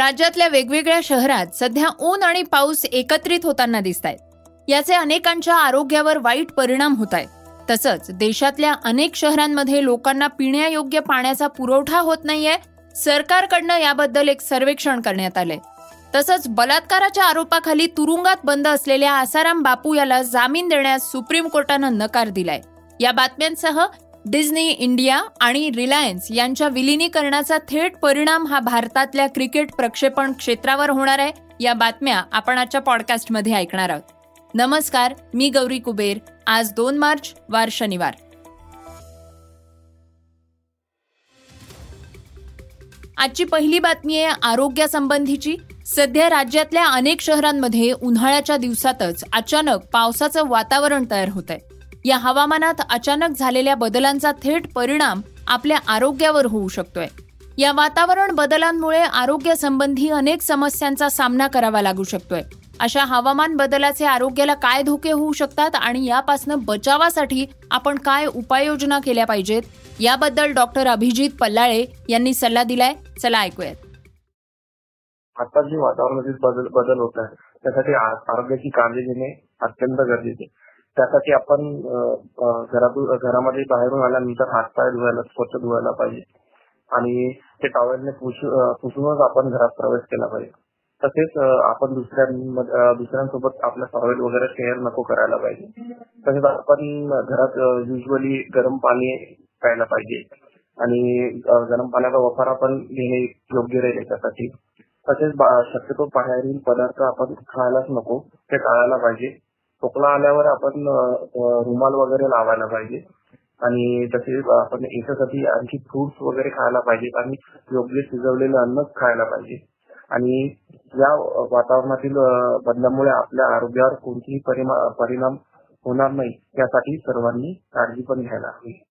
राज्यातल्या वेगवेगळ्या शहरात सध्या ऊन आणि पाऊस एकत्रित होताना दिसत आहेत याचे अनेकांच्या आरोग्यावर वाईट परिणाम होत आहेत तसंच देशातल्या अनेक शहरांमध्ये लोकांना पिण्यायोग्य पाण्याचा पुरवठा होत नाहीये. सरकारकडनं याबद्दल एक सर्वेक्षण करण्यात आलंय. तसंच बलात्काराच्या आरोपाखाली तुरुंगात बंद असलेल्या आसाराम बापू याला जामीन देण्यास सुप्रीम कोर्टानं नकार दिलाय. या बातम्यांसह डिझनी इंडिया आणि रिलायन्स यांच्या विलिनीकरणाचा थेट परिणाम हा भारतातल्या क्रिकेट प्रक्षेपण क्षेत्रावर होणार आहे या बातम्या आपण आजच्या पॉडकास्टमध्ये ऐकणार आहोत. नमस्कार मी गौरी कुबेर. आज दोन मार्च वार शनिवार. आजची पहिली बातमी आहे आरोग्यासंबंधीची. सध्या राज्यातल्या अनेक शहरांमध्ये उन्हाळ्याच्या दिवसातच अचानक पावसाचं वातावरण तयार होत आहे या हवामानात अचानक झालेल्या बदलांचा थेट परिणाम आपल्या आरोग्यावर होऊ शकतोय. या वातावरण बदलांमुळे आरोग्यासंबंधी अनेक समस्यांचा सामना करावा लागू शकतोय. अशा हवामान बदलाचे आरोग्याला काय धोके होऊ शकतात आणि यापासून बचावासाठी आपण काय उपाययोजना केल्या पाहिजेत? याबद्दल डॉक्टर अभिजित पल्लाळे यांनी सल्ला दिलाय. चला ऐकूयात. आता जे वातावरणातील बदल बदल होत आहे त्यासाठी आरोग्याची काळजी घेणे अत्यंत गरजेचे त्यासाठी आपण घरातून घरामध्ये बाहेरून आल्यानंतर हातपाय धुवायला स्वच्छ धुवायला पाहिजे. आणि ते टॉवेलने पुसूनच आपण घरात प्रवेश केला पाहिजे. तसेच आपण दुसऱ्या दुसऱ्यांसोबत आपला टॉवेल वगैरे शेअर नको करायला पाहिजे. तसेच आपण घरात युजली गरम पाणी प्यायला पाहिजे. आणि गरम पाण्याचा वापर आपण घेणे योग्य राहील याच्यासाठी. तसेच शक्यतो बाहेरील पदार्थ आपण खायलाच नको ते टाळायला पाहिजे. खोकला आल्यावर आपण रुमाल वगैरे लावायला पाहिजे. आणि तसेच आपण याच्यासाठी आणखी फ्रुट्स वगैरे खायला पाहिजे. आणि योग्य शिजवलेलं अन्न खायला पाहिजे. आणि या वातावरणातील बदलामुळे आपल्या आरोग्यावर कोणतीही परिणाम होणार नाही यासाठी सर्वांनी काळजी पण घ्यायला हवी.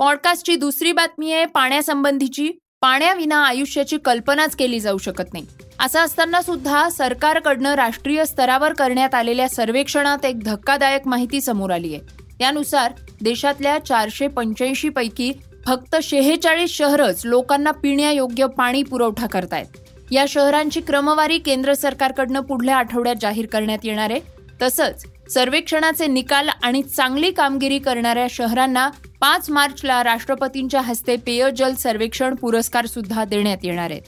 पॉडकास्टची दुसरी बातमी आहे पाण्यासंबंधीची. पाण्याविना आयुष्याची कल्पनाच केली जाऊ शकत नाही. असं असताना सुद्धा सरकारकडनं राष्ट्रीय स्तरावर करण्यात आलेल्या सर्वेक्षणात एक धक्कादायक माहिती समोर आली आहे. त्यानुसार देशातल्या चारशे पंच्याऐंशी पैकी फक्त शेहेचाळीस शहरच लोकांना पिण्यायोग्य पाणी पुरवठा करतायत. या शहरांची क्रमवारी केंद्र सरकारकडनं पुढल्या आठवड्यात जाहीर करण्यात येणार आहे. तसंच सर्वेक्षणाचे निकाल आणि चांगली कामगिरी करणाऱ्या शहरांना पाच मार्चला राष्ट्रपतींच्या हस्ते पेयजल सर्वेक्षण पुरस्कार सुद्धा देण्यात येणार आहेत.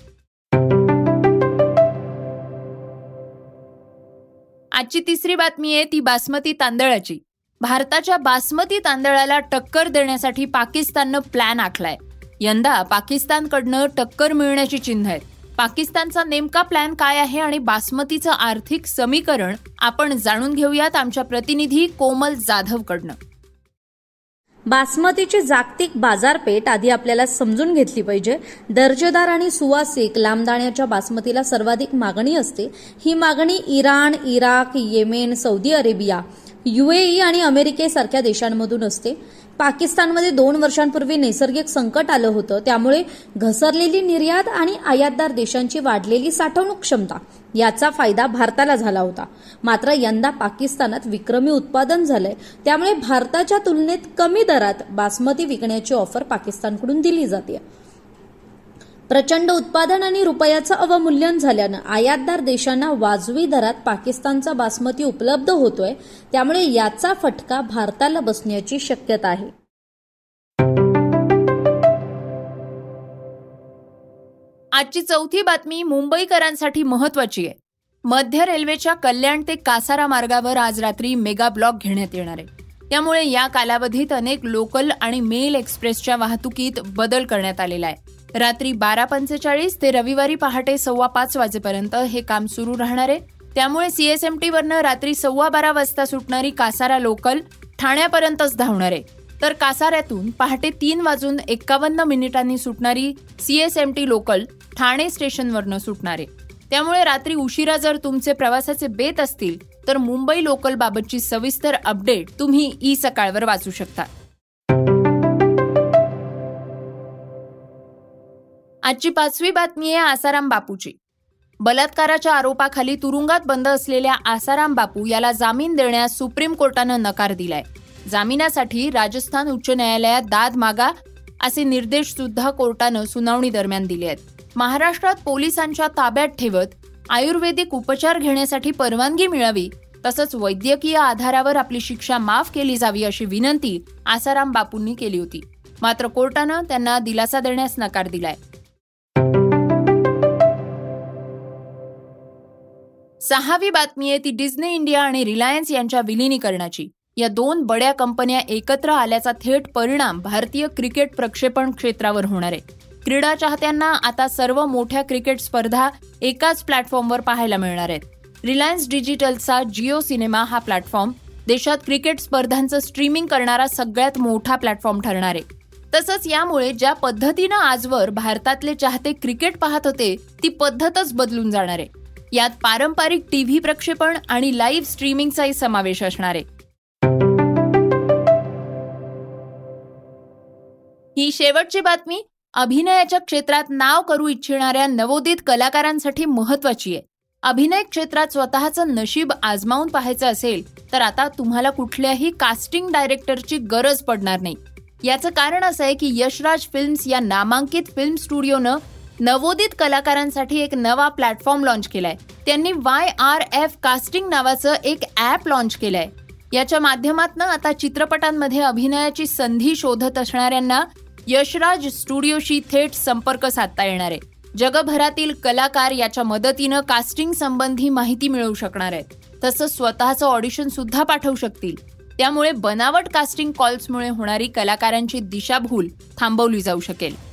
आजची तिसरी बातमी आहे ती बासमती तांदळाची. भारताच्या बासमती तांदळाला टक्कर देण्यासाठी पाकिस्ताननं प्लॅन आखलाय. यंदा पाकिस्तानकडनं टक्कर मिळण्याची चिन्ह आहेत. पाकिस्तानचा नेमका प्लॅन काय आहे आणि बासमतीचं आर्थिक समीकरण आपण जाणून घेऊयात आमच्या प्रतिनिधी कोमल जाधवकडनं. बासमतीची जागतिक बाजारपेठ आधी आपल्याला समजून घेतली पाहिजे. दर्जेदार आणि सुवासिक लांबदाण्याच्या बासमतीला सर्वाधिक मागणी असते. ही मागणी Iran Iraq Yemen Saudi Arabia UAE आणि अमेरिकेसारख्या देशांमधून असते. पाकिस्तानमध्ये दोन वर्षांपूर्वी नैसर्गिक संकट आलं होतं. त्यामुळे घसरलेली निर्यात आणि आयातदार देशांची वाढलेली साठवणूक क्षमता याचा फायदा भारताला झाला होता. मात्र यंदा पाकिस्तानात विक्रमी उत्पादन झालंय. त्यामुळे भारताच्या तुलनेत कमी दरात बासमती विकण्याची ऑफर पाकिस्तानकडून दिली जाते प्रचंड उत्पादन आणि रुपयाचं अवमूल्यन झाल्यानं आयातदार देशांना वाजवी दरात पाकिस्तानचा बासमती उपलब्ध होतोय त्यामुळे याचा फटका भारताला बसण्याची शक्यता आहे. आजची चौथी बातमी मुंबईकरांसाठी महत्वाची आहे. मध्य रेल्वेच्या कल्याण ते कासारा मार्गावर आज रात्री मेगा ब्लॉक घेण्यात येणार आहे. त्यामुळे या कालावधीत अनेक लोकल आणि मेल एक्सप्रेसच्या वाहतुकीत बदल करण्यात आलेला आहे. रात्री बारा पंचेचाळीस ते रविवारी पहाटे सव्वा पाच वाजेपर्यंत हे काम सुरू राहणार आहे. त्यामुळे सीएसएमटी वरनं रात्री सव्वा बारा वाजता सुटणारी कासारा लोकल ठाण्यापर्यंतच धावणार आहे. तर कासाऱ्यातून पहाटे तीन वाजून एक्कावन्न मिनिटांनी सुटणारी सीएसएमटी लोकल ठाणे स्टेशनवरनं सुटणार आहे. त्यामुळे रात्री उशिरा जर तुमचे प्रवासाचे बेत असतील तर मुंबई लोकल बाबतची सविस्तर अपडेट तुम्ही ई सकाळवर वाचू शकता. आजची पाचवी बातमी आहे आसाराम बापूची. बलात्काराच्या आरोपाखाली तुरुंगात बंद असलेल्या आसाराम बापू याला जामीन देण्यास सुप्रीम कोर्टानं नकार दिलाय. जामिनासाठी राजस्थान उच्च न्यायालयात दाद मागा असे निर्देश सुद्धा कोर्टानं सुनावणी दरम्यान दिले आहेत. महाराष्ट्रात पोलिसांच्या ताब्यात ठेवत आयुर्वेदिक उपचार घेण्यासाठी परवानगी मिळावी तसंच वैद्यकीय आधारावर आपली शिक्षा माफ केली जावी अशी विनंती आसाराम बापूंनी केली होती. मात्र कोर्टानं त्यांना दिलासा देण्यास नकार दिलाय. सहावी बातमी आहे ती डिझनी इंडिया आणि रिलायन्स यांच्या विलिनीकरणाची. या दोन बड्या कंपन्या एकत्र आल्याचा थेट परिणाम भारतीय क्रिकेट प्रक्षेपण क्षेत्रावर होणार आहे. क्रीडा चाहत्यांना आता सर्व मोठ्या क्रिकेट स्पर्धा एकाच प्लॅटफॉर्मवर पाहायला मिळणार आहेत. रिलायन्स डिजिटलचा जिओ सिनेमा हा प्लॅटफॉर्म देशात क्रिकेट स्पर्धांचं स्ट्रीमिंग करणारा सगळ्यात मोठा प्लॅटफॉर्म ठरणार आहे. तसंच यामुळे ज्या पद्धतीनं आजवर भारतातले चाहते क्रिकेट पाहत होते ती पद्धतच बदलून जाणार आहे. यात पारंपरिक टीव्ही प्रक्षेपण आणि लाईव्ह स्ट्रीमिंगचाही समावेश असणार आहे. ही शेवटची बातमी अभिनयाच्या क्षेत्रात नाव करू इच्छिणाऱ्या नवोदित कलाकारांसाठी महत्वाची आहे. अभिनय क्षेत्रात स्वतःचं नशीब आजमावून पाहायचं असेल तर आता तुम्हाला कुठल्याही कास्टिंग डायरेक्टरची गरज पडणार नाही. याचं कारण असं आहे की यशराज फिल्म्स या नामांकित फिल्म स्टुडिओनं नवोदित कलाकारांसाठी एक नवा प्लॅटफॉर्म लॉन्च केलाय. त्यांनी वाय आर एफ कास्टिंग नावाचं एक ॲप लॉन्च केलंय. याच्या माध्यमातून आता चित्रपटांमध्ये अभिनयाची संधी शोधत असणाऱ्यांना यशराज स्टुडिओशी थेट संपर्क साधता येणार आहे. जगभरातील कलाकार याच्या मदतीनं कास्टिंग संबंधी माहिती मिळवू शकणार आहेत. तसं स्वतःचं ऑडिशन सुद्धा पाठवू शकतील. त्यामुळे बनावट कास्टिंग कॉल्समुळे होणारी कलाकारांची दिशाभूल थांबवली जाऊ शकेल.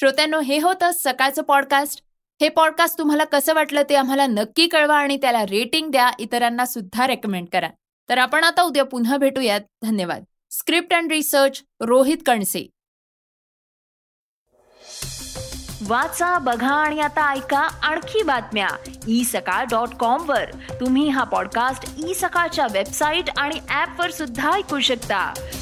श्रोत्यांनो हे होतं सकाळचं पॉडकास्ट हे पॉडकास्ट तुम्हाला कसं वाटलं ते आम्हाला नक्की कळवा आणि त्याला रेटिंग द्या. इतरांना सुद्धा रेकमेंड करा. तर आपण आता उद्या पुन्हा भेटूयात. धन्यवाद. Script and research Rohit Kanse. वाचा बघा आणि आता ऐका आणखी बातम्या. ई सकाळ डॉट कॉम वर. तुम्ही हा पॉडकास्ट ई सकाळच्या वेबसाईट आणि ऍप वर सुद्धा ऐकू शकता.